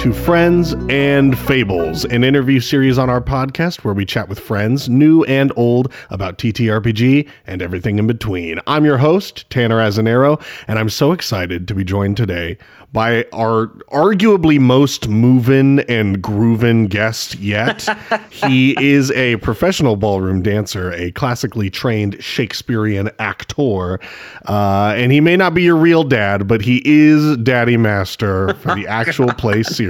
To Friends and Fables, an interview series on our podcast where we chat with friends, new and old, about TTRPG and everything in between. I'm your host, Tanner Azzinnaro, and I'm so excited to be joined today by our arguably most movin' and groovin' guest yet. he is a professional ballroom dancer, a classically trained Shakespearean actor, uh, and he may not be your real dad, but he is Daddy Master for the actual play series.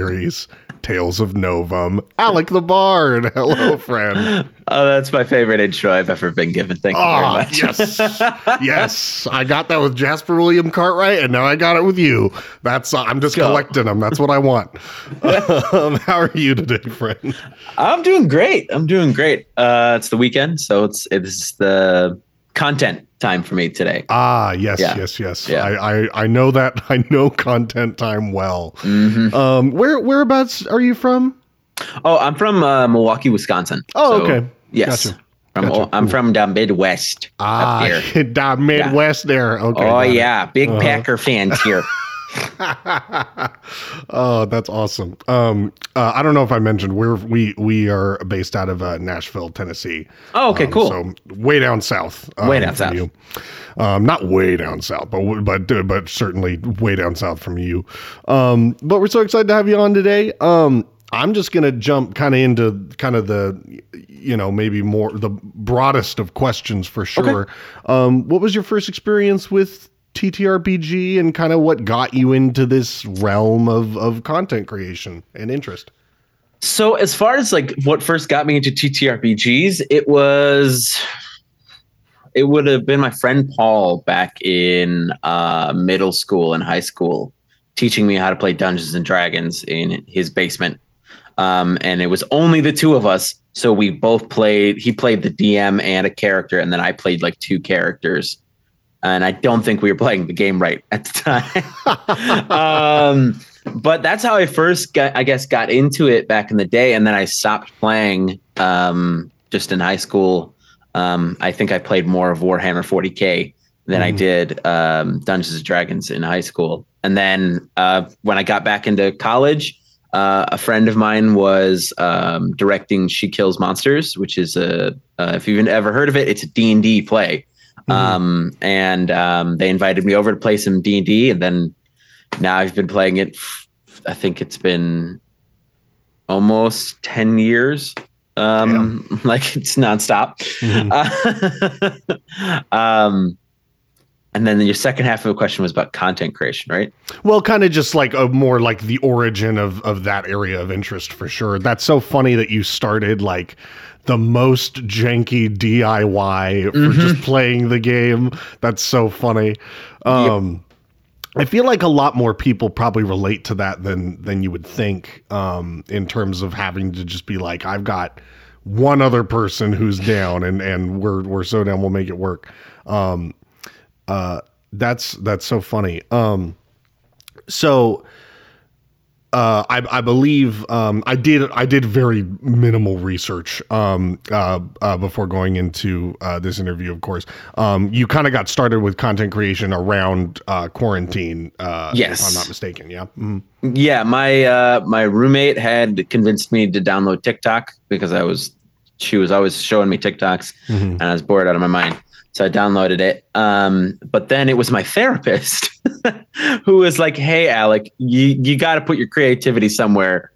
Tales of Novum. Alec the Bard. Hello, friend. Oh, that's my favorite intro I've ever been given. Thank you very Oh, much. yes. yes. I got that with Jasper William Cartwright, and now I got it with you. That's uh, I'm just Go. collecting them. That's what I want. um, how are you today, friend? I'm doing great. I'm doing great. Uh, it's the weekend, so it's it's the content time for me today. Ah, yes, Yeah. yes, yes. Yeah. I, I I know that. I know content time well. Mhm. Um, where whereabouts are you from? Oh, I'm from uh, Milwaukee, Wisconsin. Oh, So, okay. Yes. Gotcha. From, Gotcha. I'm from down Midwest. Ah, down Midwest there. Okay. oh yeah, big Uh-huh. Packer fans here. oh, that's awesome. Um, uh, I don't know if I mentioned we're we we are based out of uh, Nashville, Tennessee. Oh, okay, Um, cool. So way down south. um, Way down south. You. Um, not way down south, but but uh, but certainly way down south from you. Um, but we're so excited to have you on today. Um, I'm just gonna jump kind of into kind of the you know maybe more the broadest of questions for sure. Um, what was your first experience with TTRPG and kind of what got you into this realm of of content creation and interest? So as far as like what first got me into TTRPGs, it was it would have been my friend Paul back in uh, middle school and high school, teaching me how to play Dungeons and Dragons in his basement. Um, and it was only the two of us, so we both played. He played the DM and a character, and then I played like two characters. And I don't think we were playing the game right at the time. um, but that's how I first got, I guess, got into it back in the day, and then I stopped playing um, just in high school. Um, I think I played more of Warhammer 40k than I Mhm. did um, Dungeons and Dragons in high school. And then uh, when I got back into college, uh, a friend of mine was um, directing She Kills Monsters, which is a uh, if you've ever heard of it, it's a D and D play. Mhm. Um, and um, they invited me over to play some D and D, and then now I've been playing it. I think it's been almost ten years. Um, like it's nonstop. Mhm. Uh, um, and then your second half of the question was about content creation, right? Well, kind of just like a more like the origin of of that area of interest for sure. That's so funny that you started like the most janky DIY for Mhm. just playing the game. That's so funny. Um I feel like a lot more people probably relate to that than than you would think um in terms of having to just be like I've got one other person who's down and and we're we're so down we'll make it work. Um uh that's that's so funny. Um so uh, I, I believe um, I did I did very minimal research um, uh, uh, before going into uh, this interview. Of course, um, you kind of got started with content creation around uh, quarantine. Uh, Yes. if I'm not mistaken. Yeah. Mhm. Yeah, my uh, my roommate had convinced me to download TikTok because I was she was always showing me TikToks Mhm. and I was bored out of my mind. So I downloaded it. Um, but then it was my therapist who was like, "Hey, Alec, you you got to put your creativity somewhere.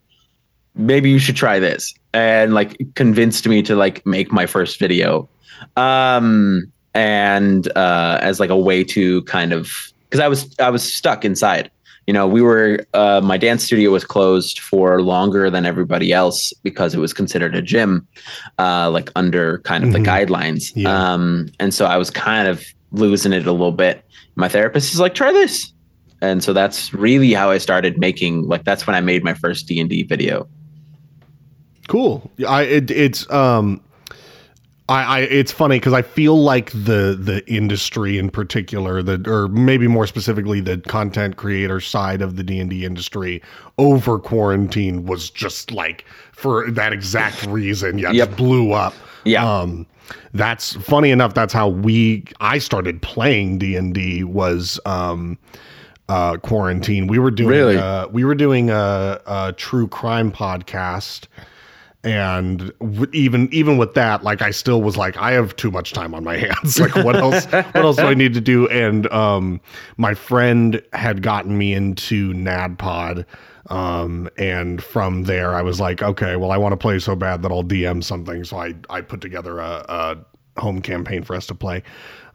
Maybe you should try this." And like convinced me to like make my first video. Um, and uh, as like a way to kind of because I was I was stuck inside. You know, we were uh, my dance studio was closed for longer than everybody else because it was considered a gym, uh, like under kind of Mhm. the guidelines. Yeah. Um, and so I was kind of losing it a little bit. My therapist is like, try this, and so that's really how I started making. Like that's when I made my first D and D video. Cool. I it, it's um I, I it's funny because I feel like the the industry in particular, the or maybe more specifically the content creator side of the D and D industry over quarantine was just like for that exact reason, yeah, Yep. blew up. Yeah. Um, that's funny enough. That's how we I started playing D and D was um uh, quarantine. We were doing Really? uh, we were doing a, a true crime podcast, and w- even even with that, like I still was like, I have too much time on my hands. like, what else? what else do I need to do? And um, my friend had gotten me into NADPod. Um, and from there, I was like, okay, well, I want to play so bad that I'll DM something. So I, I put together a, a home campaign for us to play.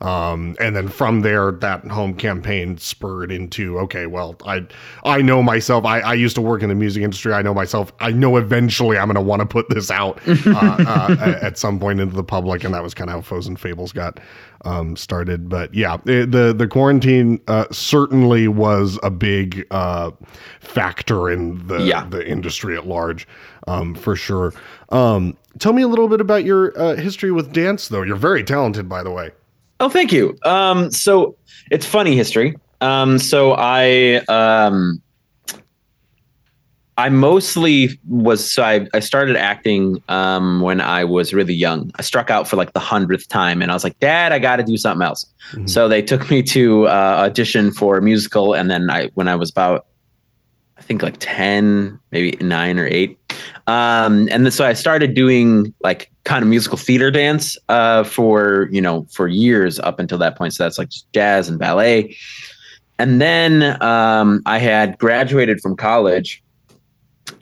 Um, and then from there, that home campaign spurred into okay, well, I I know myself. I, I used to work in the music industry. I know myself. I know eventually I'm going to want to put this out uh, uh, at some point into the public, and that was kind of how Foes and Fables got um, started. But yeah, it, the the quarantine uh, certainly was a big uh, factor in the Yeah. the industry at large, um, for sure. Um, tell me a little bit about your uh, history with dance, though. You're very talented, by the way. Oh, thank you. Um, so it's funny history. Um, so I um, I mostly was so I, I started acting um, when I was really young. I struck out for like the hundredth time, and I was like, "Dad, I got to do something else." Mhm. So they took me to uh, audition for a musical, and then I when I was about I think like ten, maybe nine or eight, um, and so I started doing like kind of musical theater dance uh, for you know for years up until that point. So that's like jazz and ballet, and then um, I had graduated from college,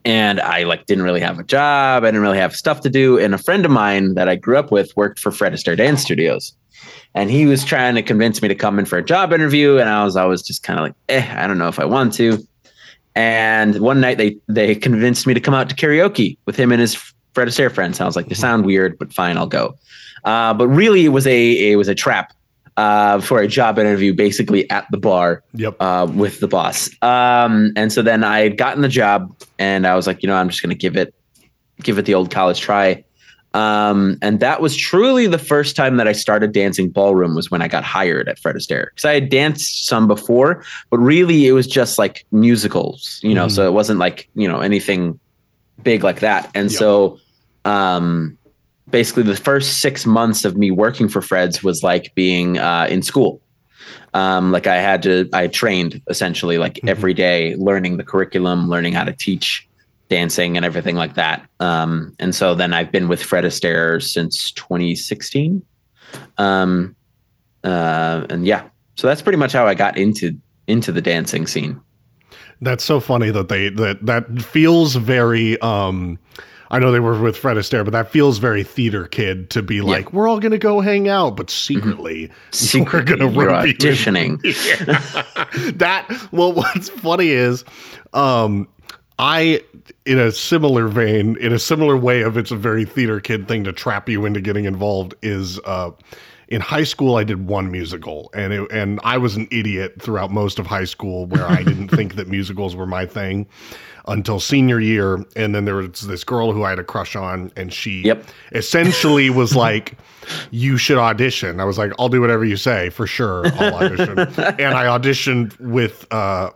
and I like didn't really have a job. I didn't really have stuff to do, and a friend of mine that I grew up with worked for Fred Astaire Dance Studios. And he was trying to convince me to come in for a job interview, and I was always just kind of like, eh, I don't know if I want to. And one night they they convinced me to come out to karaoke with him and his Fred Astaire friends. I was like, they sound weird, but fine, I'll go. Uh, but really, it was a it was a trap uh, for a job interview, basically at the bar Yep. uh, with the boss. Um, and so then I had gotten the job, and I was like, you know, I'm just going to give it give it the old college try. Um, and that was truly the first time that I started dancing ballroom was when I got hired at Fred Astaire. Because I had danced some before, but really it was just like musicals, you know. Mhm. So it wasn't like you know anything big like that. And Yep. so, um, basically, the first six months of me working for Fred's was like being uh, in school. Um, like I had to, I trained essentially like Mhm. every day, learning the curriculum, learning how to teach dancing and everything like that. Um, and so then I've been with Fred Astaire since 2016. Um, uh, and yeah, so that's pretty much how I got into into the dancing scene. That's so funny that they that that feels very um I know they were with Fred Astaire, but that feels very theater kid to be like, we're all gonna go hang out, but secretly we're gonna You're rub you in." auditioning. Yeah. that well what's funny is um I in a similar vein, in a similar way of it's a very theater kid thing to trap you into getting involved is uh in high school I did one musical and it, and I was an idiot throughout most of high school where I didn't think that musicals were my thing until senior year and then there was this girl who I had a crush on and she Yep. essentially was like you should audition. I was like I'll do whatever you say for sure. I'll audition. and I auditioned with uh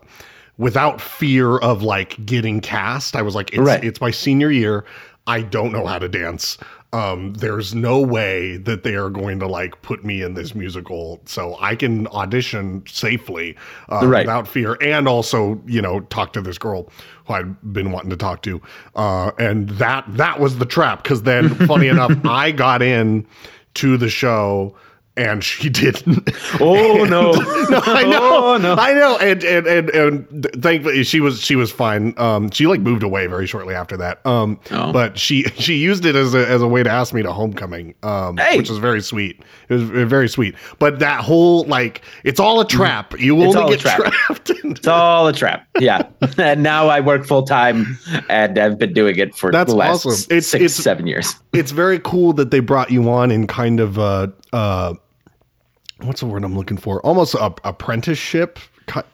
without fear of like getting cast. I was like it's Right. it's my senior year. I don't know how to dance. Um, there's no way that they are going to like put me in this musical, so I can audition safely uh, Right. without fear, and also you know talk to this girl who I'd been wanting to talk to, uh, and that that was the trap. Because then, funny enough, I got in to the show. And she didn't. Oh, no. no, I know, Oh, no. I know, and and and and thankfully she was she was fine. Um, she like moved away very shortly after that. Um, Oh. but she she used it as a as a way to ask me to homecoming. Um, Hey. which was very sweet. It was very sweet. But that whole like it's all a trap. You It's only get trap. trapped. It's all a trap. Yeah. and now I work full time and I've been doing it for That's the last awesome. It's- six, it's- seven years. it's very cool that they brought you on in kind of uh uh what's the word I'm looking for? Almost a apprenticeship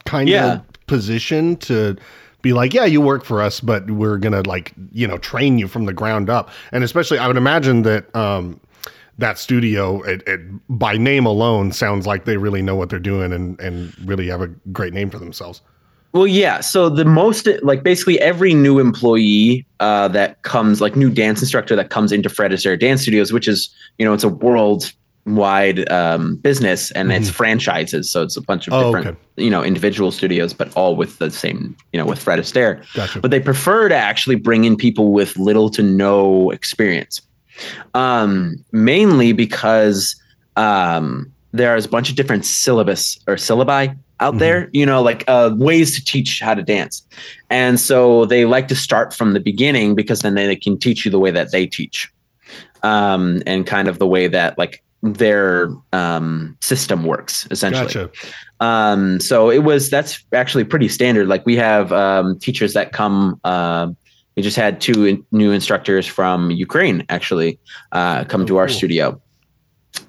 kind Yeah. of position to be like, yeah, you work for us, but we're gonna like you know train you from the ground up. And especially, I would imagine that um that studio it, it by name alone sounds like they really know what they're doing and and really have a great name for themselves. Well, yeah. So the most, like, basically every new employee uh, that comes, like, new dance instructor that comes into Fred Astaire Dance Studios, which is, you know, it's a world wide um, business and it's franchises. So it's a bunch of Mm-hmm. Oh, different, okay. you know, individual studios, but all with the same, you know, with Fred Astaire. Gotcha. But they prefer to actually bring in people with little to no experience, um, mainly because um, there's a bunch of different syllabus or syllabi out Mhm. there, you know, like uh, ways to teach how to dance. And so they like to start from the beginning because then they can teach you the way that they teach um, and kind of the way that like their um, system works essentially. Gotcha. Um, so it was that's actually pretty standard. Like we have um, teachers that come. Uh, we just had two in, new instructors from Ukraine actually uh, come Oh, to our cool. studio,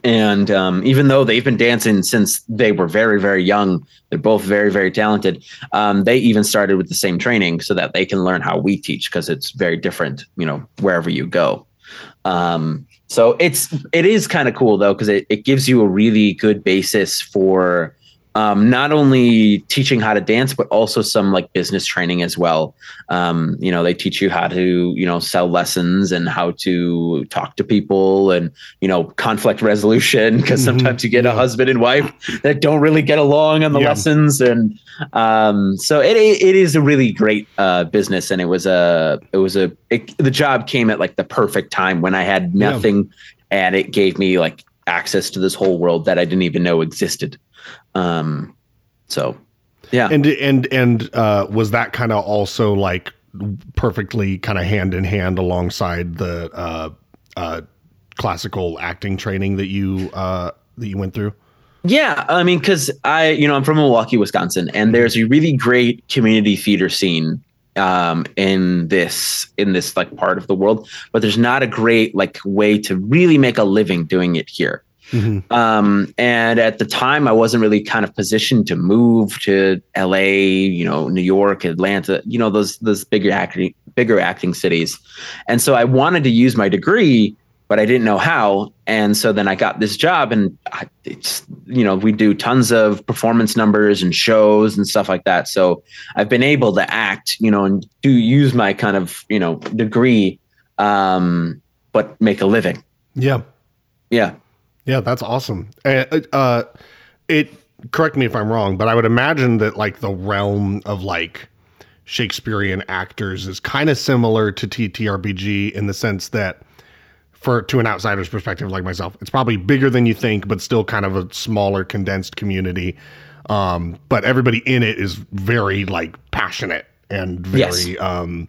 and um, even though they've been dancing since they were very very young, they're both very very talented. Um, they even started with the same training so that they can learn how we teach because it's very different. You know wherever you go. Um, so it's it is kind of cool though because it, it gives you a really good basis for um, not only teaching how to dance but also some like business training as well. Um, you know they teach you how to you know sell lessons and how to talk to people and you know conflict resolution because Mhm. sometimes you get Yeah. a husband and wife that don't really get along on the Yeah. lessons and um, so it it is a really great uh, business, and it was a it was a it, the job came at like the perfect time when I had Yeah. nothing, and it gave me like access to this whole world that I didn't even know existed. Um, so yeah, And and and uh, was that kind of also like perfectly kind of hand in hand alongside the uh, uh, classical acting training that you uh, that you went through? Yeah, I mean, because I, you know, I'm from Milwaukee, Wisconsin, and there's a really great community theater scene um, in this in this like part of the world, but there's not a great like way to really make a living doing it here. Mhm. Um, and at the time, I wasn't really kind of positioned to move to LA, you know, New York, Atlanta, you know, those those bigger acting bigger acting cities. And so I wanted to use my degree, but I didn't know how. And so then I got this job, and I, it's you know we do tons of performance numbers and shows and stuff like that. So I've been able to act, you know, and do use my kind of you know degree, um, but make a living. Yeah, Yeah. Yeah, that's awesome. Uh, uh, it correct me if I'm wrong, but I would imagine that like the realm of like Shakespearean actors is kind of similar to TTRPG in the sense that for to an outsider's perspective like myself, it's probably bigger than you think, but still kind of a smaller condensed community. Um, but everybody in it is very like passionate and very Yes. um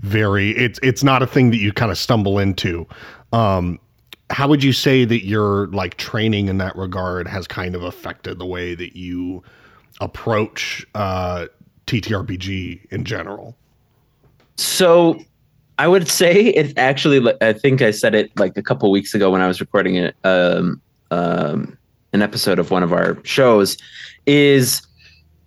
very it's it's not a thing that you kind of stumble into. Um how would you say that your like training in that regard has kind of affected the way that you approach uh TTRPG in general? So I would say it actually, I think I said it like a couple weeks ago when I was recording it, um, um, an episode of one of our shows, is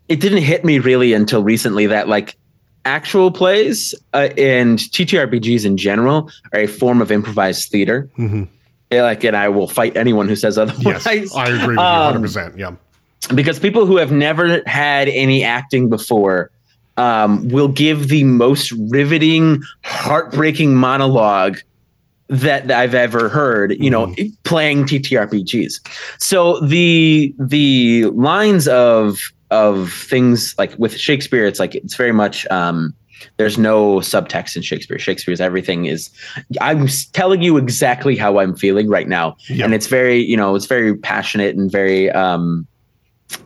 it didn't hit me really until recently that like actual plays uh, and TTRPGs in general are a form of improvised theater. Mm-hmm. Like, and I will fight anyone who says otherwise. Yes, I agree with you Um, 100%. Yeah. because people who have never had any acting before um, will give the most riveting, heartbreaking monologue that I've ever heard. You know, playing TTRPGs. So the the lines of of things like with Shakespeare, it's like it's very much. Um, there's no subtext in Shakespeare. Shakespeare's everything is. I'm telling you exactly how I'm feeling right now, Yeah. and it's very, you know, it's very passionate and very. Um,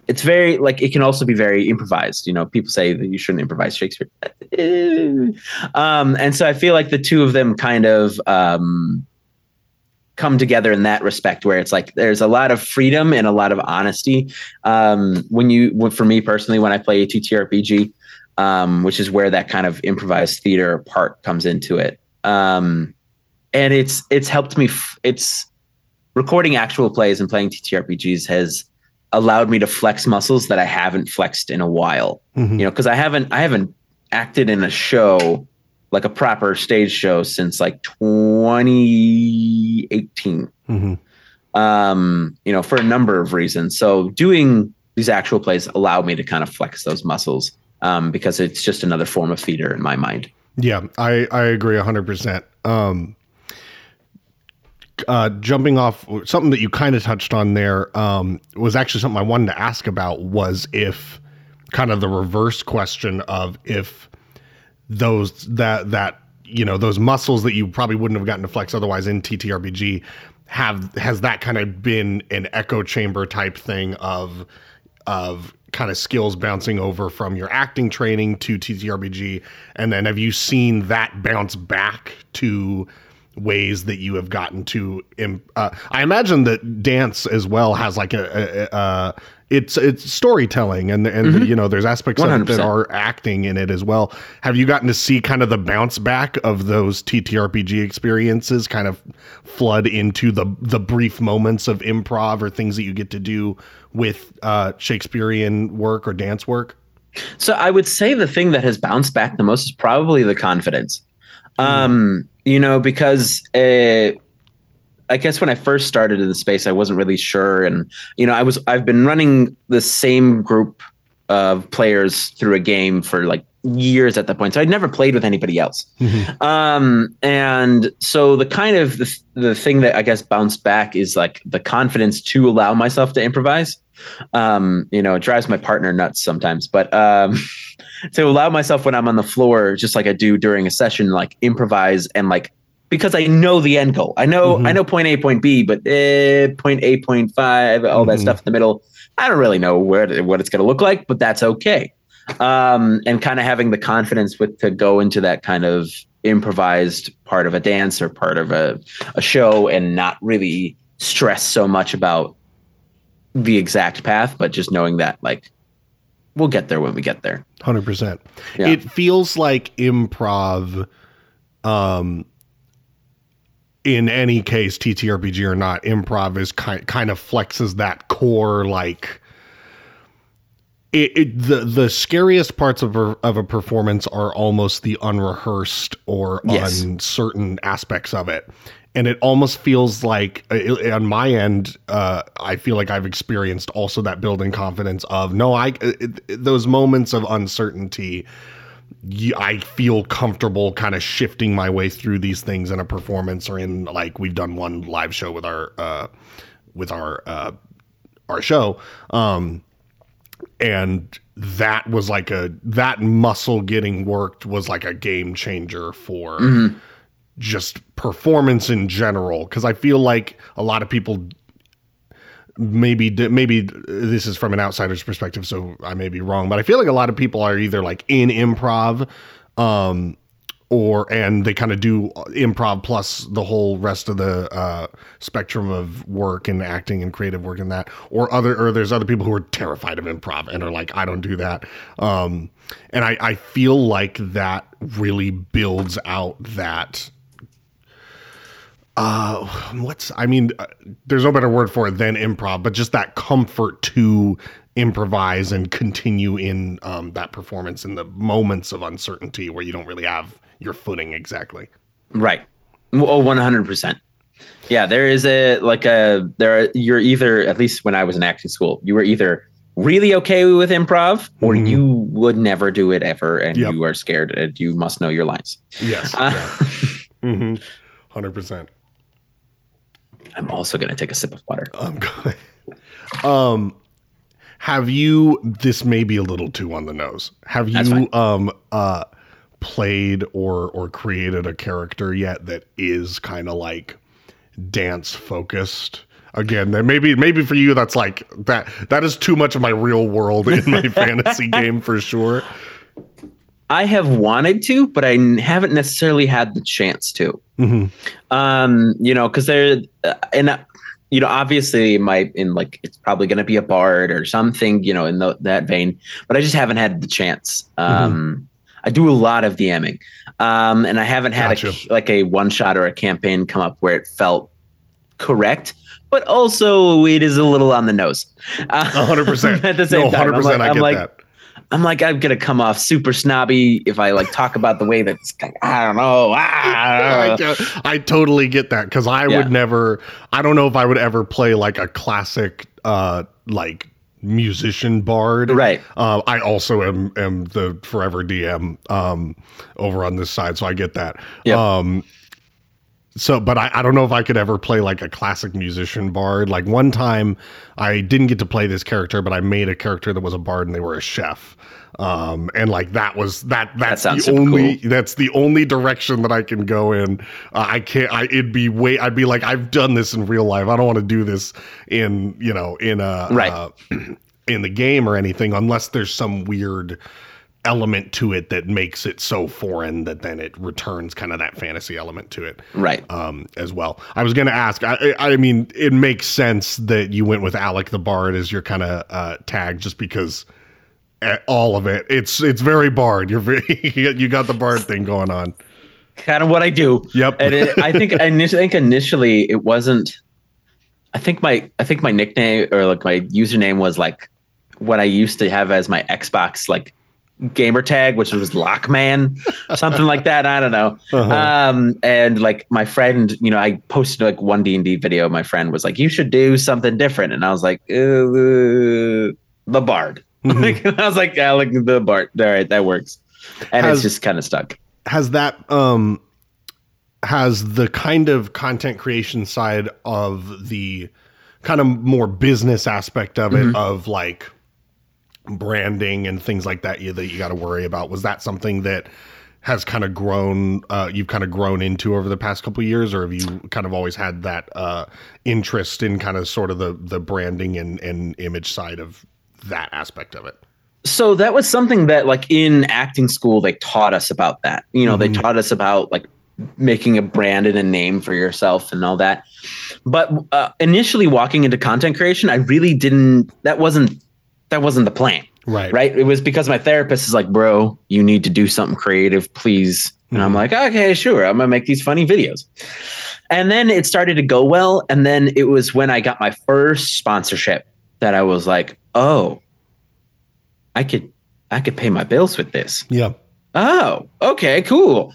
it's very like it can also be very improvised. You know, people say that you shouldn't improvise Shakespeare, um, and so I feel like the two of them kind of um, come together in that respect, where it's like there's a lot of freedom and a lot of honesty. Um, when you, when- for me personally, when I play a TTRPG, um, which is where that kind of improvised theater part comes into it, um, and it's it's helped me. F- it's recording actual plays and playing TTRPGs has allowed me to flex muscles that I haven't flexed in a while. Mhm. You know, because I haven't I haven't acted in a show like a proper stage show since like 2018. Mhm. Um, you know, for a number of reasons. So doing these actual plays allow me to kind of flex those muscles um, because it's just another form of theater in my mind. Yeah, I I agree 100%. Um uh, jumping off something that you kind of touched on there um, was actually something I wanted to ask about was if kind of the reverse question of if those that that you know those muscles that you probably wouldn't have gotten to flex otherwise in TTRPG have has that kind of been an echo chamber type thing of of kind of skills bouncing over from your acting training to TTRPG and then have you seen that bounce back to ways that you have gotten to uh, I imagine that dance as well has like a, a, a it's it's storytelling and and mm-hmm. you know there's aspects of it that are acting in it as well. Have you gotten to see kind of the bounce back of those TTRPG experiences kind of flood into the the brief moments of improv or things that you get to do with uh, Shakespearean work or dance work? So I would say the thing that has bounced back the most is probably the confidence. Mm. Um, you know, because uh, I guess when I first started in the space, I wasn't really sure, and you know, I was I've been running the same group of players through a game for like years at that point, so I'd never played with anybody else. Mm-hmm. Um, and so the kind of the, the thing that I guess bounced back is like the confidence to allow myself to improvise. Um, you know, it drives my partner nuts sometimes, but um, to allow myself when I'm on the floor, just like I do during a session, like improvise and like because I know the end goal. I know mm-hmm. I know point A, point B, but eh, point A, point five, all mm-hmm. that stuff in the middle. I don't really know where what it's going to look like, but that's okay. Um, and kind of having the confidence with to go into that kind of improvised part of a dance or part of a, a show and not really stress so much about the exact path, but just knowing that like we'll get there when we get there. Hundred yeah. percent. It feels like improv um in any case, TTRPG or not, improv is kind kind of flexes that core like. It, it, the the scariest parts of a, of a performance are almost the unrehearsed or yes. uncertain aspects of it, and it almost feels like uh, on my end, uh, I feel like I've experienced also that building confidence of no, I it, those moments of uncertainty I feel comfortable kind of shifting my way through these things in a performance or in like we've done one live show with our uh with our uh our show um and that was like a that muscle getting worked was like a game changer for mm-hmm. Just performance in general cuz I feel like a lot of people maybe maybe this is from an outsider's perspective so i may be wrong but i feel like a lot of people are either like in improv um or and they kind of do improv plus the whole rest of the uh, spectrum of work and acting and creative work in that or other or there's other people who are terrified of improv and are like i don't do that. Um and i i feel like that really builds out that uh what's i mean uh, there's no better word for it than improv but just that comfort to improvise and continue in um, that performance in the moments of uncertainty where you don't really have your footing exactly right oh 100% yeah there is a like a there are, you're either at least when i was in acting school you were either really okay with improv or mm-hmm. you would never do it ever and yep. you are scared and you must know your lines yes uh, yeah. mm-hmm. 100% I'm also going to take a sip of water. I'm going. Um, have you? This may be a little too on the nose. Have you um uh played or or created a character yet that is kind of like dance focused? Again, that maybe maybe for you that's like that that is too much of my real world in my fantasy game for sure. I have wanted to, but I haven't necessarily had the chance to. Mm-hmm. Um, you know, because they're uh, and uh, you know, obviously, my in like it's probably going to be a bard or something, you know, in the, that vein. But I just haven't had the chance. Um, mm-hmm. I do a lot of DMing, um, and I haven't had gotcha. a, like a one shot or a campaign come up where it felt correct but also it is a little on the nose. Uh, 100%. At the same no, 100% time, I'm like, I get like, that. I'm like, I'm gonna come off super snobby if I like talk about the way that's I don't know. Ah. I, I totally get that because I yeah. would never. I don't know if I would ever play like a classic, uh, like musician bard. Right. Uh, I also am am the forever DM um, over on this side, so I get that. Yep. Um, so but I, I don't know if I could ever play like a classic musician bard. Like one time I didn't get to play this character, but I made a character that was a bard and they were a chef. Um and like that was that that's sounds the only cool. that's the only direction that I can go in. Uh, I can't I it'd be way I'd be like I've done this in real life. I don't want to do this in, you know, in a Right. uh, in the game or anything unless there's some weird element to it that makes it so foreign that then it returns kind of that fantasy element to it Right. um, as well. I was going to ask. I, I mean, it makes sense that you went with Alec the Bard as your kind of uh, tag, just because uh, all of it. It's it's very Bard. You're very you got the Bard thing going on. kind of what I do. Yep. And it, I think initially, I think initially it wasn't. I think my I think my nickname or like my username was like what I used to have as my Xbox like gamer tag, which was Lockman, something like that. I don't know. Uh-huh. Um, and like my friend, you know, I posted like one D and D video. My friend was like, "You should do something different," and I was like, uh, "The Bard." Mhm. I was like, "Yeah, like the Bard." All right, that works. And Has- it's just kind of stuck. has that um has the kind of content creation side of the kind of more business aspect of it Mhm. of like branding and things like that you that you got to worry about. Was that something that has kind of grown uh you've kind of grown into over the past couple of years or have you kind of always had that uh interest in kind of sort of the the branding and and image side of that aspect of it? So that was something that like in acting school they taught us about that. You know Mhm. they taught us about like making a brand and a name for yourself and all that. But uh, initially walking into content creation i really didn't that wasn't that wasn't the plan right. right? It was because my therapist is like bro you need to do something creative please. And i'm Mhm. like okay sure i'm gonna make these funny videos. And then it started to go well and then it was when i got my first sponsorship that i was like oh i could i could pay my bills with this. Yeah Oh, okay, cool.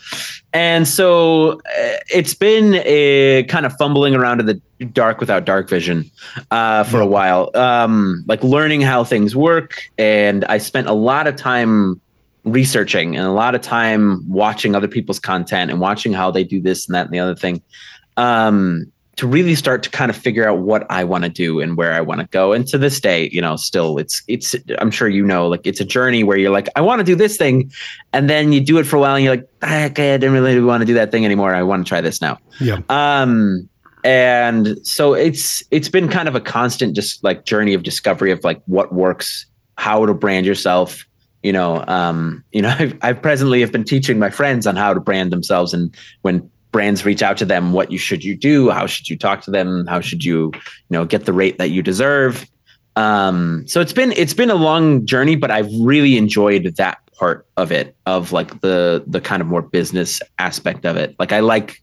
And so uh, it's been a kind of fumbling around in the dark without dark vision uh, for a while, um, like learning how things work. And I spent a lot of time researching and a lot of time watching other people's content and watching how they do this and that and the other thing um, to really start to kind of figure out what I want to do and where I want to go. And to this day, you know, still it's it's I'm sure you know, like it's a journey where you're like, I want to do this thing, and then you do it for a while and you're like, "Ah, okay, I didn't really want to do that thing anymore. I want to try this now. yeah Um, and so it's it's been kind of a constant just like journey of discovery of like what works, how to brand yourself. You know, um, you know, I've, I presently have been teaching my friends on how to brand themselves, and when brands reach out to them, what you should you do, how should you talk to them, how should you, you know, get the rate that you deserve. Um, so it's been it's been a long journey, but I've really enjoyed that part of it, of like the the kind of more business aspect of it. Like I like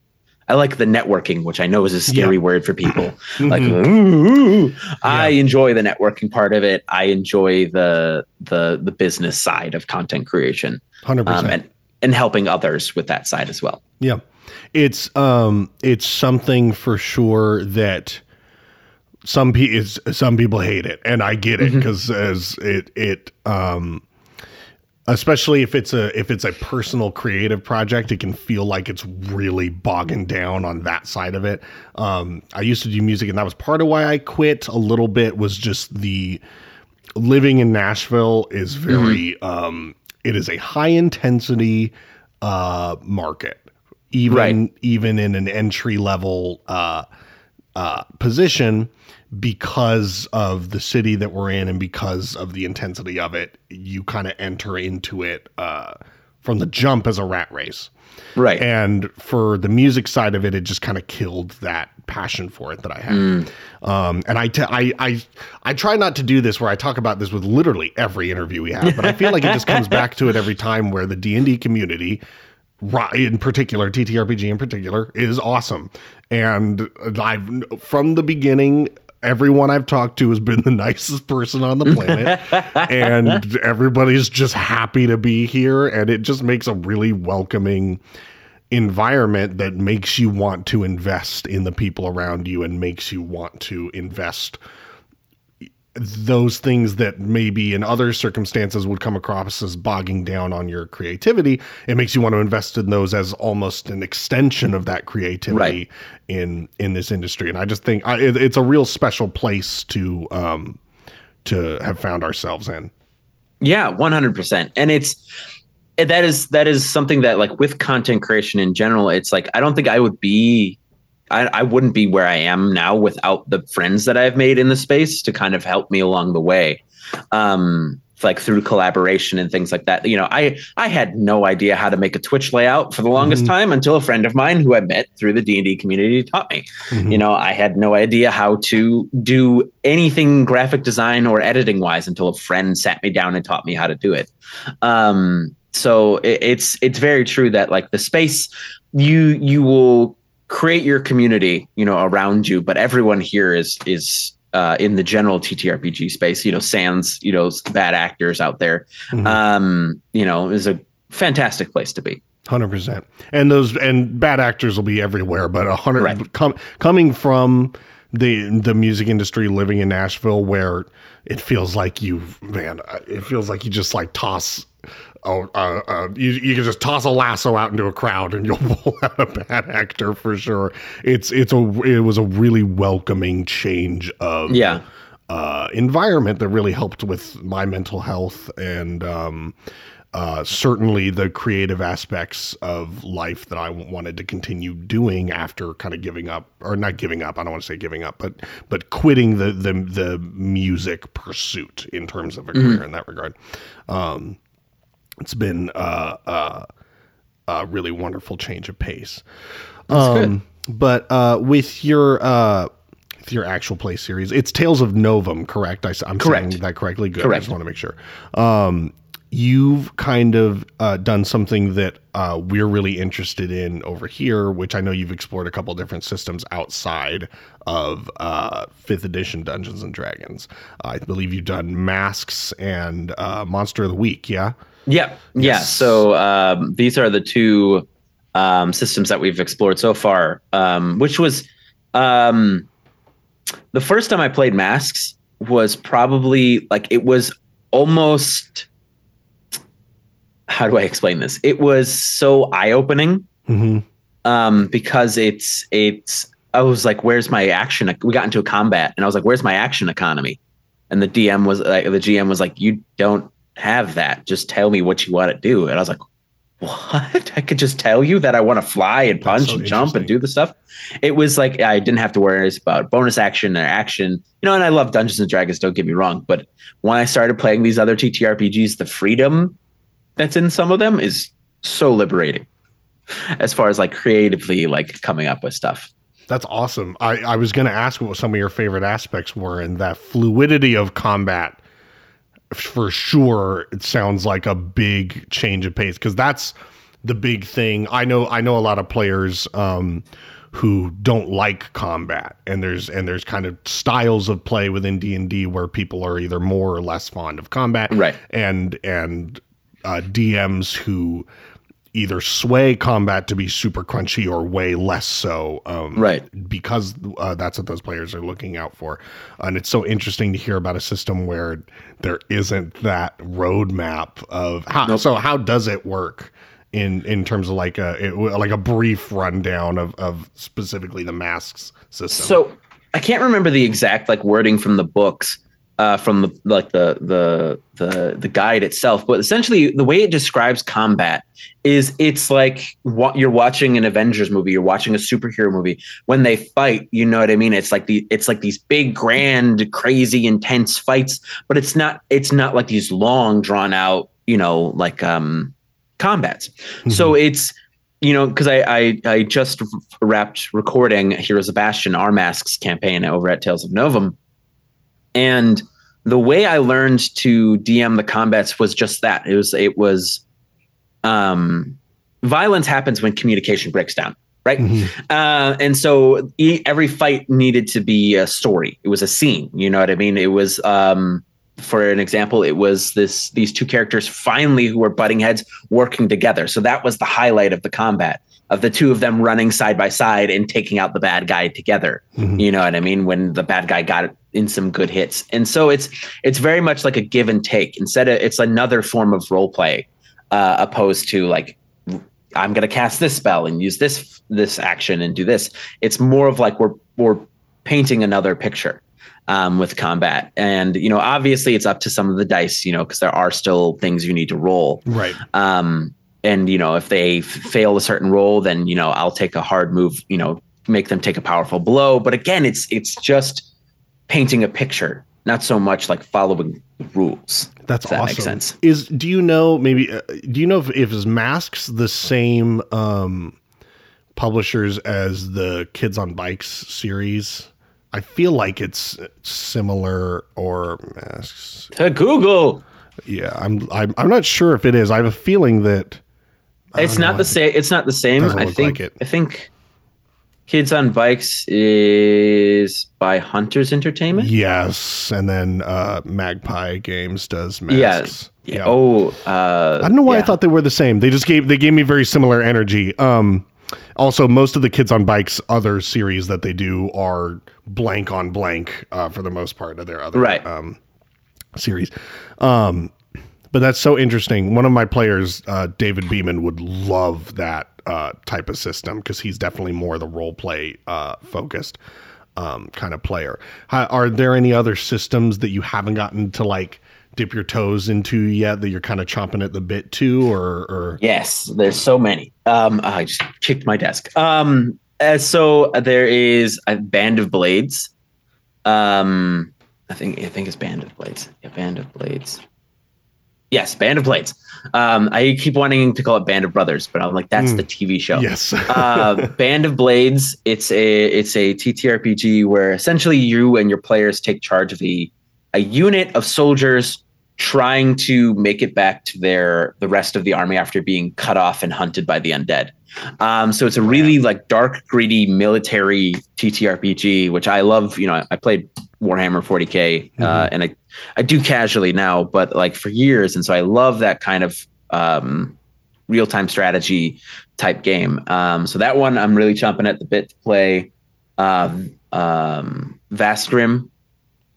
I like the networking, which I know is a scary word for people. Like Mhm. ooh, I enjoy the networking part of it. I enjoy the the the business side of content creation 100% um, and and helping others with that side as well. Yeah. It's um it's something for sure that some pe- is some people hate it and I get it Mhm. cuz as it it um especially if it's a if it's a personal creative project it can feel like it's really bogging down on that side of it. Um i used to do music and that was part of why i quit a little bit was just the living in nashville is very um it is a high intensity uh market even Right. even in an entry level uh uh position because of the city that we're in and because of the intensity of it you kind of enter into it uh from the jump as a rat race Right. and for the music side of it it just kind of killed that passion for it that i had Mm. um, and I, t- I, I, I try not to do this where I talk about this with literally every interview we have, but I feel like it just comes back to it every time where the D and D community, in particular, TTRPG in particular, is awesome. And I've from the beginning, everyone I've talked to has been the nicest person on the planet, and everybody's just happy to be here, and it just makes a really welcoming environment that makes you want to invest in the people around you and makes you want to invest those things that maybe in other circumstances would come across as bogging down on your creativity, it makes you want to invest in those as almost an extension of that creativity Right. in in this industry. And I just think I, it, it's a real special place to um, to have found ourselves in. Yeah, one hundred percent. And it's that is that is something that like with content creation in general, it's like I don't think I would be I, I wouldn't be where I am now without the friends that I've made in the space to kind of help me along the way. Um like through collaboration and things like that. You know, I I had no idea how to make a Twitch layout for the longest Mhm. time until a friend of mine who I met through the D&D community taught me. Mhm. You know, I had no idea how to do anything graphic design or editing wise until a friend sat me down and taught me how to do it. Um, so it, it's it's very true that like the space you you will create your community, you know, around you, but everyone here is is uh, in the general TTRPG space. You know, sans you know bad actors out there. Mhm. Um, you know, is a fantastic place to be. Hundred percent, and those and bad actors will be everywhere. But a hundred Right. com, coming from the the music industry, living in Nashville, where it feels like you, man, it feels like you just like toss. Oh, uh, uh, you you can just toss a lasso out into a crowd and you'll pull out a bad actor for sure. It's it's a it was a really welcoming change of Yeah. uh, environment that really helped with my mental health and um, uh, certainly the creative aspects of life that I wanted to continue doing after kind of giving up, or not giving up. I don't want to say giving up, but but quitting the the the music pursuit in terms of a career in that regard. Um, it's been uh, uh, a really wonderful change of pace. Um, but uh, with your uh, with your actual play series, it's Tales of Novum, correct? I, am Correct. saying that correctly. Good. I just want to make sure. Um, you've kind of uh, done something that uh, we're really interested in over here, which I know you've explored a couple different systems outside of uh, fifth edition Dungeons and Dragons. I believe you've done Masks and uh, Monster of the Week. Yeah. Yeah, yeah. So um, these are the two um, systems that we've explored so far. Um, which was um, the first time I played Masks was probably like it was almost. How do I explain this? It was so eye opening Mm-hmm. um, because it's it's. I was like, "Where's my action?" We got into a combat, and I was like, "Where's my action economy?" And the DM was like, the GM was like, "You don't have that. Just tell me what you want to do." And I was like, "What? I could just tell you that I want to fly and punch so and jump and do the stuff." It was like I didn't have to worry about bonus action or action, you know. And I love Dungeons and Dragons. Don't get me wrong, but when I started playing these other TTRPGs, the freedom that's in some of them is so liberating as far as like creatively like coming up with stuff. That's awesome. I, I was going to ask what some of your favorite aspects were, and that fluidity of combat, for sure, it sounds like a big change of pace because that's the big thing. I know I know a lot of players um, who don't like combat, and there's and there's kind of styles of play within D and D where people are either more or less fond of combat, Right. and and uh, DMs who either sway combat to be super crunchy or way less so. Um, Right. Because uh, that's what those players are looking out for. And it's so interesting to hear about a system where there isn't that roadmap of how. Nope. So how does it work? In, in terms of like a it, like a brief rundown of, of specifically the masks system. So I can't remember the exact like wording from the books, uh, from the like the the the the guide itself, but essentially the way it describes combat is it's like what you're watching an Avengers movie, you're watching a superhero movie. When they fight, you know what I mean? It's like the it's like these big, grand, crazy, intense fights, but it's not it's not like these long, drawn out, you know, like um combats. So it's you know because I, I I just wrapped recording Heroes of Bastion, our masks campaign over at Tales of Novum, and the way I learned to DM the combats was just that it was it was um violence happens when communication breaks down right Mhm. uh, and so e- every fight needed to be a story. It was a scene. You know what I mean? It was, um, for an example, it was this these two characters finally who were butting heads working together. So that was the highlight of the combat. Of the two of them running side by side and taking out the bad guy together. Mhm. You know what I mean? When the bad guy got in some good hits. And so it's it's very much like a give and take. Instead of it's another form of role play, uh, opposed to like I'm gonna cast this spell and use this this action and do this. It's more of like we're we're painting another picture um, with combat. And you know, obviously it's up to some of the dice, you know, because there are still things you need to roll. Right. Um, and you know, if they f- fail a certain roll then you know I'll take a hard move. You know, make them take a powerful blow. But again, it's it's just painting a picture, not so much like following the rules. That's If that awesome. makes sense. Is do you know maybe uh, do you know if, if is masks the same um publishers as the Kids on Bikes series? I feel like it's similar or masks. To Google, Yeah, I'm I'm I'm not sure if it is. I have a feeling that It's not the same. It's not the same. I think. like it. I think. Kids on Bikes is by Hunters Entertainment. Yes, and then uh Magpie Games does Yeah. masks. Yeah. Oh, uh, I don't know why I thought they were the same. They just gave they gave me very similar energy. Um also most of the kids on bikes other series that they do are blank on blank uh, for the most part of their other Right. um series. Um but that's so interesting. One of my players, uh, David Beeman, would love that uh, type of system because he's definitely more the role play uh, focused um, kind of player. How, are there any other systems that you haven't gotten to like dip your toes into yet that you're kind of chomping at the bit to, or, or Yes, there's so many. Um, I just kicked my desk. Um, uh, so there is a Band of Blades. Um, I think I think it's Band of Blades. Yeah, Band of Blades. Yes, Band of Blades. Um, I keep wanting to call it Band of Brothers, but I'm like, that's Hmm. the TV show. yes, uh, Band of Blades. It's a it's a TTRPG where essentially you and your players take charge of a a unit of soldiers trying to make it back to their the rest of the army after being cut off and hunted by the undead. Um, so it's a really like dark, gritty military TTRPG, which I love. You know, I played Warhammer 40k, uh, and I I do casually now, but like for years, and so I love that kind of um, real time strategy type game. Um, so that one I'm really chomping at the bit to play. Um, um, Vast Grimm,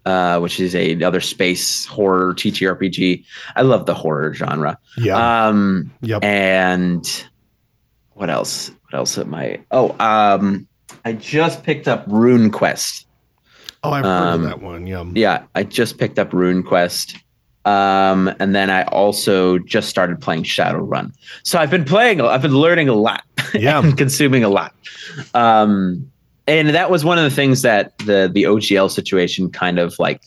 uh, which is a, another space horror TTRPG. I love the horror genre. yeah, Um, yep, and what else? What else am I? Oh, um, I just picked up RuneQuest. Oh, I've heard um, of that one. Yeah, Yeah, I just picked up RuneQuest. Um, and then I also just started playing Shadowrun. So I've been playing, I've been learning a lot yeah, consuming a lot. Um, and that was one of the things that the the OGL situation kind of like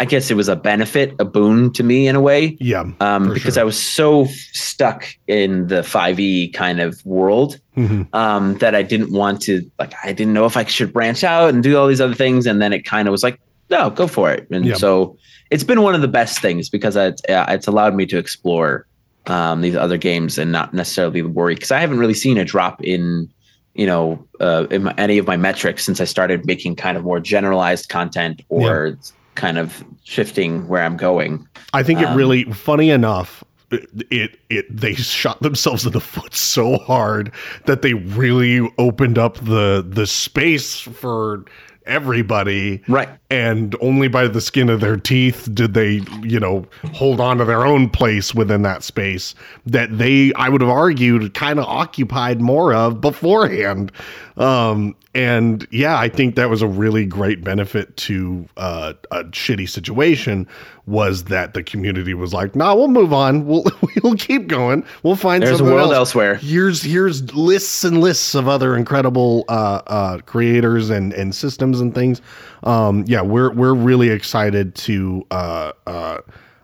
I guess it was a benefit, a boon to me in a way. yeah. Um, because sure. I was so stuck in the 5e kind of world Mhm. um, that I didn't want to like I didn't know if I should branch out and do all these other things, and then it kind of was like, no, go for it. And Yeah. so it's been one of the best things because it's uh, it's allowed me to explore um, these other games and not necessarily worry because I haven't really seen a drop in you know uh, in my, any of my metrics since I started making kind of more generalized content or kind of shifting where I'm going. I think it Um, really funny enough. It, it it they shot themselves in the foot so hard that they really opened up the the space for everybody Right. and only by the skin of their teeth did they you know hold on to their own place within that space that they i would have argued kind of occupied more of beforehand um and yeah i think that was a really great benefit to uh, a shitty situation was that the community was like nah we'll move on we'll we'll keep going we'll find There's a world else elsewhere. here's here's lists and lists of other incredible uh, uh, creators and and systems and things. Um, yeah, we're we're really excited to.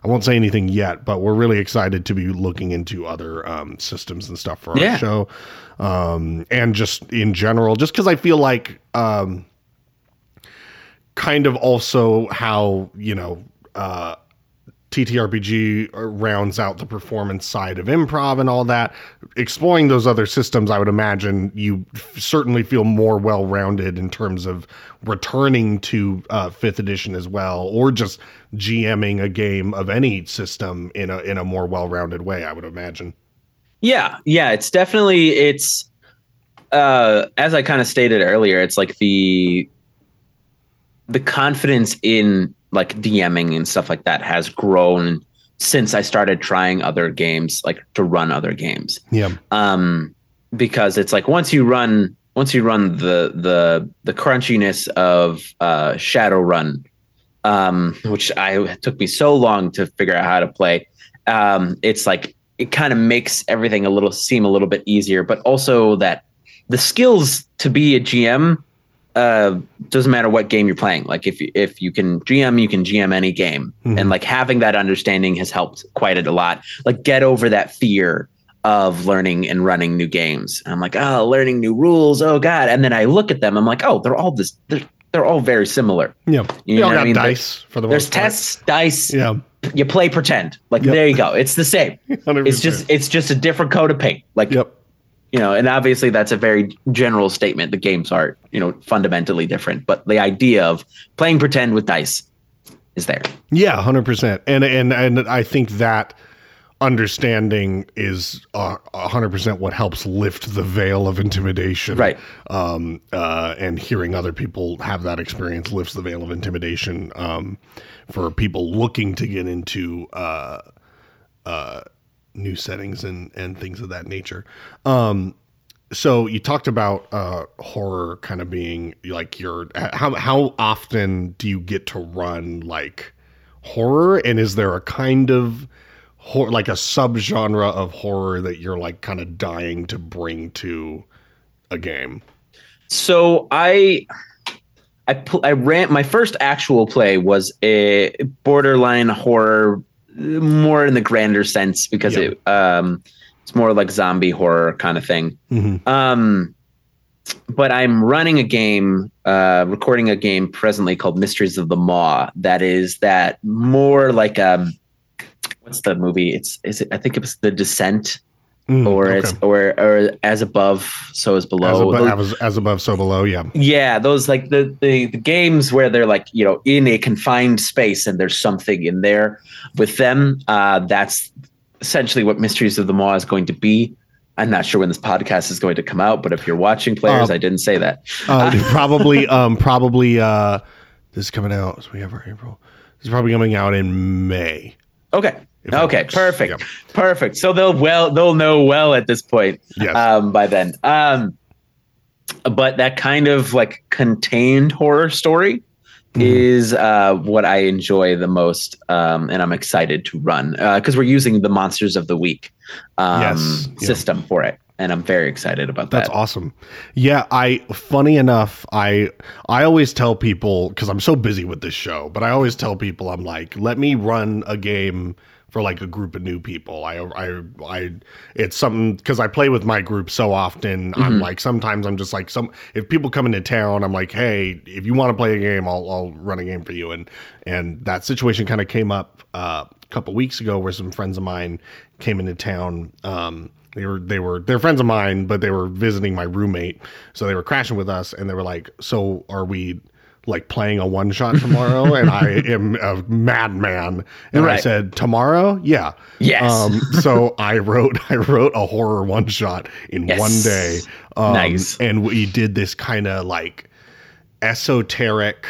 I won't say anything yet, but we're really excited to be looking into other um, systems and stuff for our Yeah. show, um, and just in general, just because I feel like. Um, kind of also how you know uh TTRPG rounds out the performance side of improv and all that. Exploring those other systems, I would imagine you f- certainly feel more well rounded in terms of returning to uh, fifth edition as well, or just GMing a game of any system in a in a more well rounded way. I would imagine. Yeah, yeah, it's definitely it's uh as I kind of stated earlier, it's like the the confidence in like DMing and stuff like that has grown since I started trying other games, like to run other games. Yeah. Um because it's like once you run once you run the the the crunchiness of uh Shadowrun, um, which I took me so long to figure out how to play. Um, it's like it kind of makes everything a little seem a little bit easier, but also that the skills to be a GM uh, doesn't matter what game you're playing. Like if you, if you can GM, you can GM any game, Mhm. and like having that understanding has helped quite a lot. Like get over that fear of learning and running new games. And I'm like, oh, learning new rules. Oh God! And then I look at them. I'm like, oh, they're all this. They're, they're all very similar. Yeah. You they know all got I mean? dice for the There's part. tests, dice. Yeah. You play pretend. Like Yep. there you go. It's the same. 100%. It's just it's just a different coat of paint. Like Yep. You know, and obviously that's a very general statement. The games are you know fundamentally different, but the idea of playing pretend with dice is there. Yeah, hundred percent. And and and I think that understanding is a hundred percent what helps lift the veil of intimidation. Right. Um. Uh. And hearing other people have that experience lifts the veil of intimidation. Um. For people looking to get into uh, uh, new settings and and things of that nature. Um. So you talked about uh, horror kind of being like your how how often do you get to run like horror and is there a kind of horror like a subgenre of horror that you're like kind of dying to bring to a game? So I I pl- I ran my first actual play was a borderline horror, more in the grander sense because Yeah. it um it's more like zombie horror kind of thing. Mm-hmm. Um, but I'm running a game, uh, recording a game presently called Mysteries of the Maw. That is that more like um, what's the movie? It's is it? I think it was The Descent, or it's or or As Above, So Is as, Below. above, Those- as, as above, so below. Yeah. yeah, those like the, the the games where they're like you know in a confined space and there's something in there with them. Uh, that's essentially what Mysteries of the Maw is going to be. I'm not sure when this podcast is going to come out, but if you're watching players, Uh, I didn't say that. Uh, probably. Um. Probably. Uh. This is coming out. So we have our April. This is probably coming out in May. Okay. Okay. Perfect. Yeah. Perfect. So they'll well they'll know well at this point. Yes. Um, by then. Um, but that kind of like contained horror story Mhm. is uh, what I enjoy the most, um, and I'm excited to run because we're using the Monsters of the Week um, Yes, yeah. system for it, and I'm very excited about that. That's awesome. Yeah, I funny enough, I I always tell people cuz I'm so busy with this show, but I always tell people I'm like, let me run a game for like a group of new people. I I I it's something cuz I play with my group so often. I'm Mhm. like sometimes I'm just like some if people come into town, I'm like, "Hey, if you want to play a game, I'll I'll run a game for you." And and that situation kind of came up uh, a couple weeks ago where some friends of mine came into town um they were they were they're friends of mine, but they were visiting my roommate, so they were crashing with us, and they were like, "So are we like playing a one shot tomorrow?" and I am a madman, and I said, "Tomorrow, yeah." Yes. Um, so I wrote I wrote a horror one shot in Yes. one day. Um, Nice. And we did this kind of like esoteric.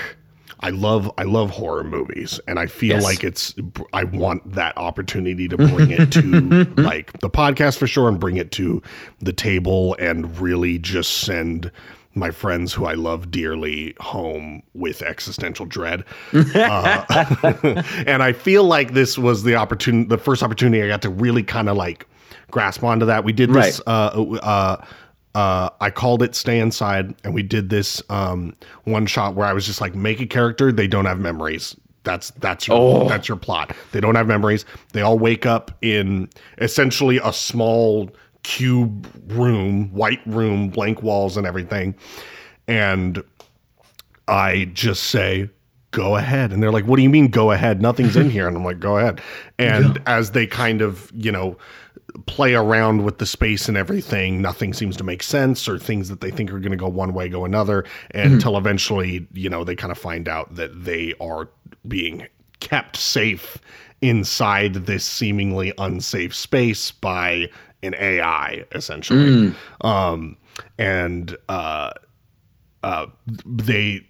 I love I love horror movies, and I feel Yes. like it's I want that opportunity to bring it to like the podcast for sure, and bring it to the table, and really just send my friends who I love dearly home with existential dread. Uh, and I feel like this was the opportunity, the first opportunity I got to really kind of like grasp onto that. We did this. Uh, uh, uh, I called it "Stay Inside," and we did this um, one shot where I was just like, make a character. They don't have memories. That's that's your Oh. that's your plot. They don't have memories. They all wake up in essentially a small cube room, white room, blank walls, and everything. And I just say, go ahead. And they're like, what do you mean, go ahead? Nothing's in here. And I'm like, go ahead. And as they kind of, you know, play around with the space and everything, nothing seems to make sense or things that they think are going to go one way go another mm-hmm. until eventually, you know, they kind of find out that they are being kept safe inside this seemingly unsafe space by an AI essentially. Um, and uh, uh, they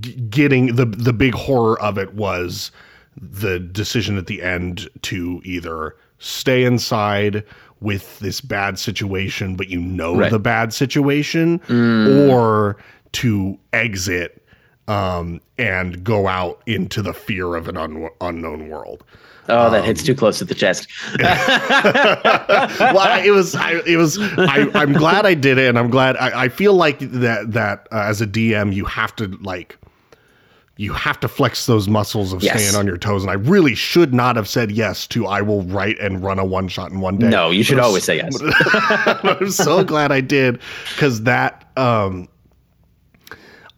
g- getting the the big horror of it was the decision at the end to either stay inside with this bad situation, but you know Right. the bad situation, or to exit um, and go out into the fear of an un- unknown world. Oh, that hits too close to the chest. well, I, it was, I, it was. I, I'm glad I did it, and I'm glad. I, I feel like that that uh, as a DM, you have to like, you have to flex those muscles of Yes. staying on your toes. And I really should not have said yes to. I will write and run a one shot in one day. No, you should always say yes. I'm so glad I did because that um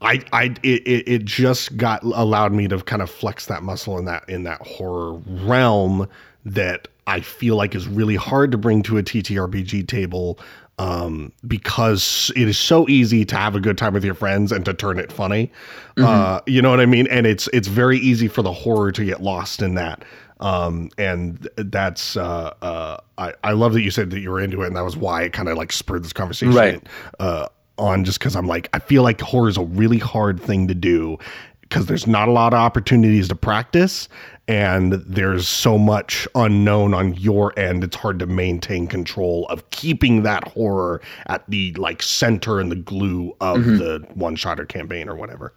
I I it, it just got allowed me to kind of flex that muscle in that in that horror realm that I feel like is really hard to bring to a TTRPG table um because it is so easy to have a good time with your friends and to turn it funny. Uh you know what I mean? And it's it's very easy for the horror to get lost in that um and that's uh uh I, I love that you said that you were into it and that was why it kind of like spurred this conversation Right. uh on just because i'm like i feel like horror is a really hard thing to do because there's not a lot of opportunities to practice and there's so much unknown on your end it's hard to maintain control of keeping that horror at the like center and the glue of mm-hmm. the one shot or campaign or whatever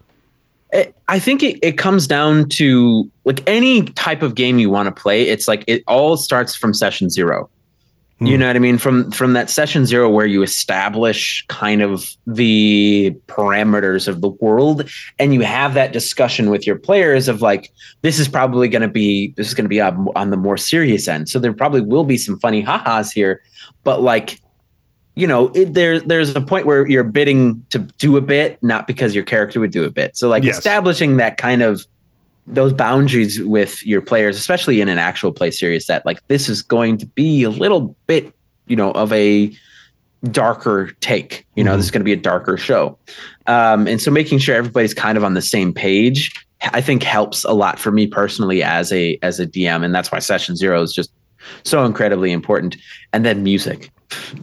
it, I think it, it comes down to like any type of game you want to play. It's like it all starts from session zero. You Hmm. know what I mean? From from that session zero where you establish kind of the parameters of the world and you have that discussion with your players of like, this is probably gonna be this is gonna be on, on the more serious end. So there probably will be some funny ha-has here, but like you know, it, there there's a point where you're bidding to do a bit, not because your character would do a bit. So like Yes. establishing that kind of those boundaries with your players, especially in an actual play series, that like this is going to be a little bit, you know, of a darker take. You know, Mhm. this is going to be a darker show, um, and so making sure everybody's kind of on the same page, I think helps a lot for me personally as a as a DM, and that's why session zero is just so incredibly important. And then music,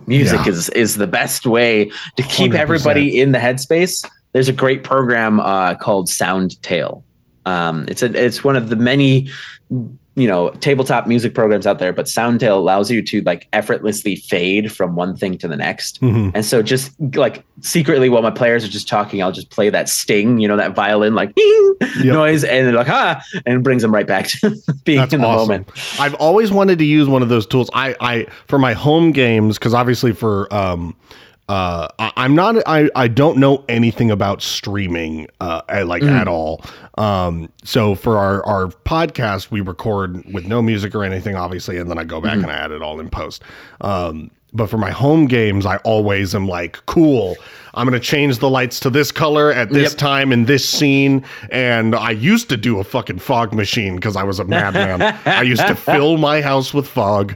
music Yeah. is is the best way to keep 100%. everybody in the headspace. There's a great program uh, called Soundtail. Um, it's a it's one of the many you know tabletop music programs out there, but Soundtail allows you to like effortlessly fade from one thing to the next. Mhm. And so just like secretly while my players are just talking, I'll just play that sting, you know, that violin like Yep. noise, and they're like, ah, and it brings them right back to being That's in the awesome. moment. I've always wanted to use one of those tools. I, I for my home games because obviously for um, uh, I, I'm not. I, I don't know anything about streaming uh, at, like Mm. at all. Um, so for our our podcast, we record with no music or anything, obviously, and then I go back Mhm. and I add it all in post. Um, but for my home games, I always am like, cool. I'm gonna change the lights to this color at this Yep. time in this scene. And I used to do a fucking fog machine because I was a madman. I used to fill my house with fog.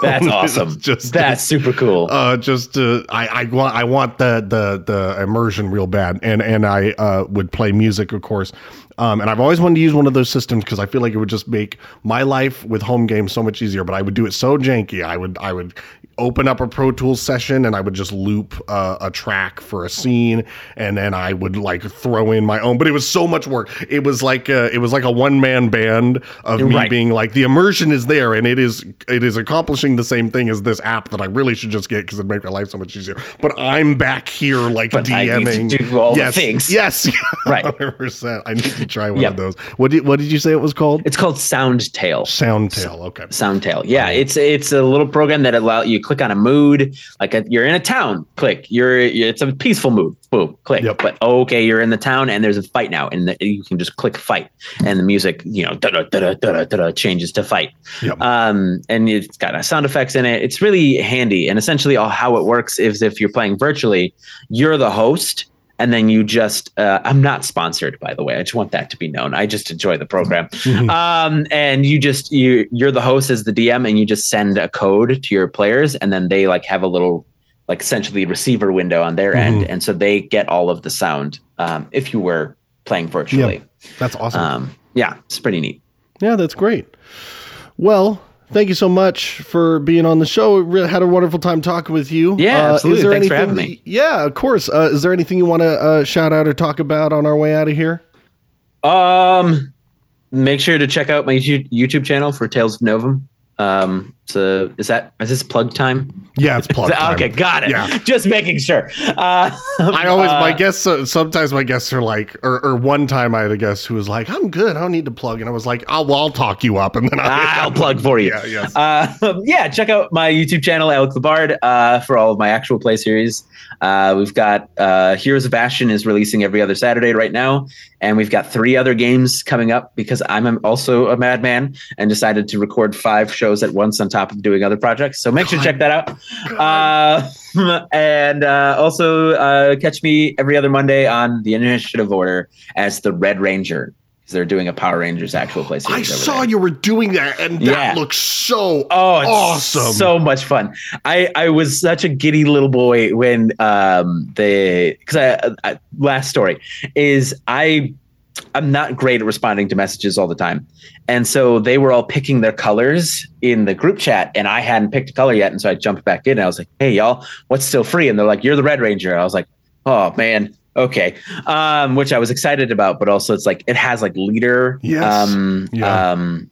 That's awesome. just That's super cool. uh, just uh, I, I want I want the the the immersion real bad, and and I uh, would play music, of course. Um, and I've always wanted to use one of those systems because I feel like it would just make my life with home games so much easier. But I would do it so janky. I would I would open up a Pro Tools session and I would just loop uh, a track for a scene, and then I would like throw in my own. But it was so much work. It was like uh it was like a one man band of me Right. being like the immersion is there, and it is it is accomplishing the same thing as this app that I really should just get because it'd make my life so much easier. But I'm back here like But I need to DMing. do all the yes, things. Yes, Right. hundred percent. I need to try one Yep. of those. What did what did you say it was called? It's called Soundtail. Soundtail. Okay. Soundtail. Yeah, it's it's a little program that allow you click on a mood, like a, you're in a town, click. You're it's a peaceful mood, boom, click. Yep. But okay, you're in the town and there's a fight now, and the, you can just click fight, and the music, you know, da da da da da da changes to fight. Yep. Um, and it's got uh, sound effects in it. It's really handy. And essentially, all how it works is if you're playing virtually, you're the host. And then you just, uh, I'm not sponsored, by the way. I just want that to be known. I just enjoy the program Mhm. um, and you just you you're the host as the DM, and you just send a code to your players, and then they like have a little like essentially receiver window on their end, and so they get all of the sound um, if you were playing virtually. That's awesome. Um, yeah, it's pretty neat. Yeah, that's great. Well, thank you so much for being on the show. We really had a wonderful time talking with you. Yeah, Uh, absolutely. is there Thanks for anything having me. that- yeah, of course. Uh, is there anything you want to uh, shout out or talk about on our way out of here? Um, make sure to check out my YouTube, YouTube channel for Tales of Novum. Um, so is that is this plug time? Yeah, it's plug time. Okay, got it. Yeah. Just making sure. Uh, I always my uh, guests uh, sometimes my guests are like or, or one time I had a guest who was like I'm good I don't need to plug and I was like oh well I'll talk you up and then I, I'll plug for you. yeah yes Uh, yeah, check out my YouTube channel, Alec The Bard, uh, for all of my actual play series. Uh, we've got uh, Heroes of Bastion is releasing every other Saturday right now, and we've got three other games coming up because I'm also a madman and decided to record five shows at once on top of doing other projects. So make sure to check that out. Uh, and uh, also uh, catch me every other Monday on the Initiative Order as the Red Ranger. Because they're doing a Power Rangers actual play series. I saw there. you were doing that and that Yeah. looks so Oh, Awesome. So much fun. I, I was such a giddy little boy when um the because I, I last story is I I'm not great at responding to messages all the time. And so they were all picking their colors in the group chat and I hadn't picked a color yet. And so I jumped back in and I was like, hey y'all, what's still free? And they're like, You're the Red Ranger. I was like, Oh man, okay. Um, which I was excited about, but also it's like it has like leader Yes. um Yeah. um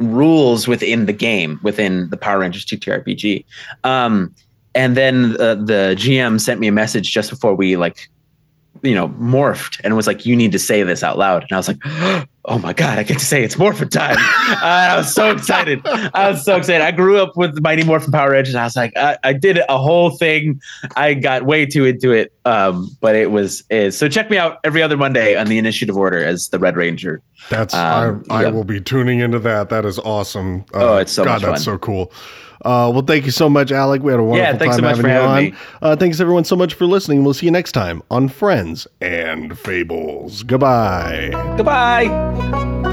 rules within the game within the Power Rangers TTRPG. Um, and then uh, the GM sent me a message just before we like, you know, morphed and was like, "You need to say this out loud." And I was like, "Oh my god, I get to say it's morphin time!" uh, I was so excited. I was so excited. I grew up with Mighty Morphin Power Rangers. And I was like, I, I did a whole thing. I got way too into it, um, but it was is so. Check me out every other Monday on the Initiative Order as the Red Ranger. That's Um, I, I yeah. will be tuning into that. That is awesome. Uh, Oh, it's so God, that's so cool. Uh, well, thank you so much, Alec. We had a wonderful thanks time so much having for you having on. me. Uh, thanks everyone so much for listening. We'll see you next time on Friends and Fables. Goodbye. Goodbye.